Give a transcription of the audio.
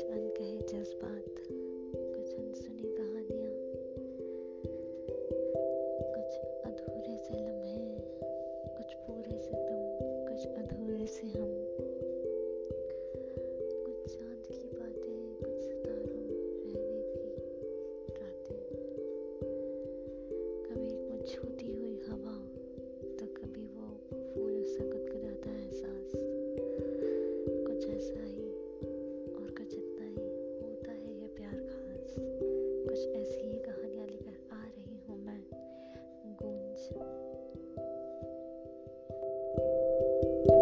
कुछ अनकहे जज्बात, कुछ अनसुनी कहानियाँ, कुछ अधूरे से लम्हे, कुछ पूरे से तुम, कुछ अधूरे से हम। you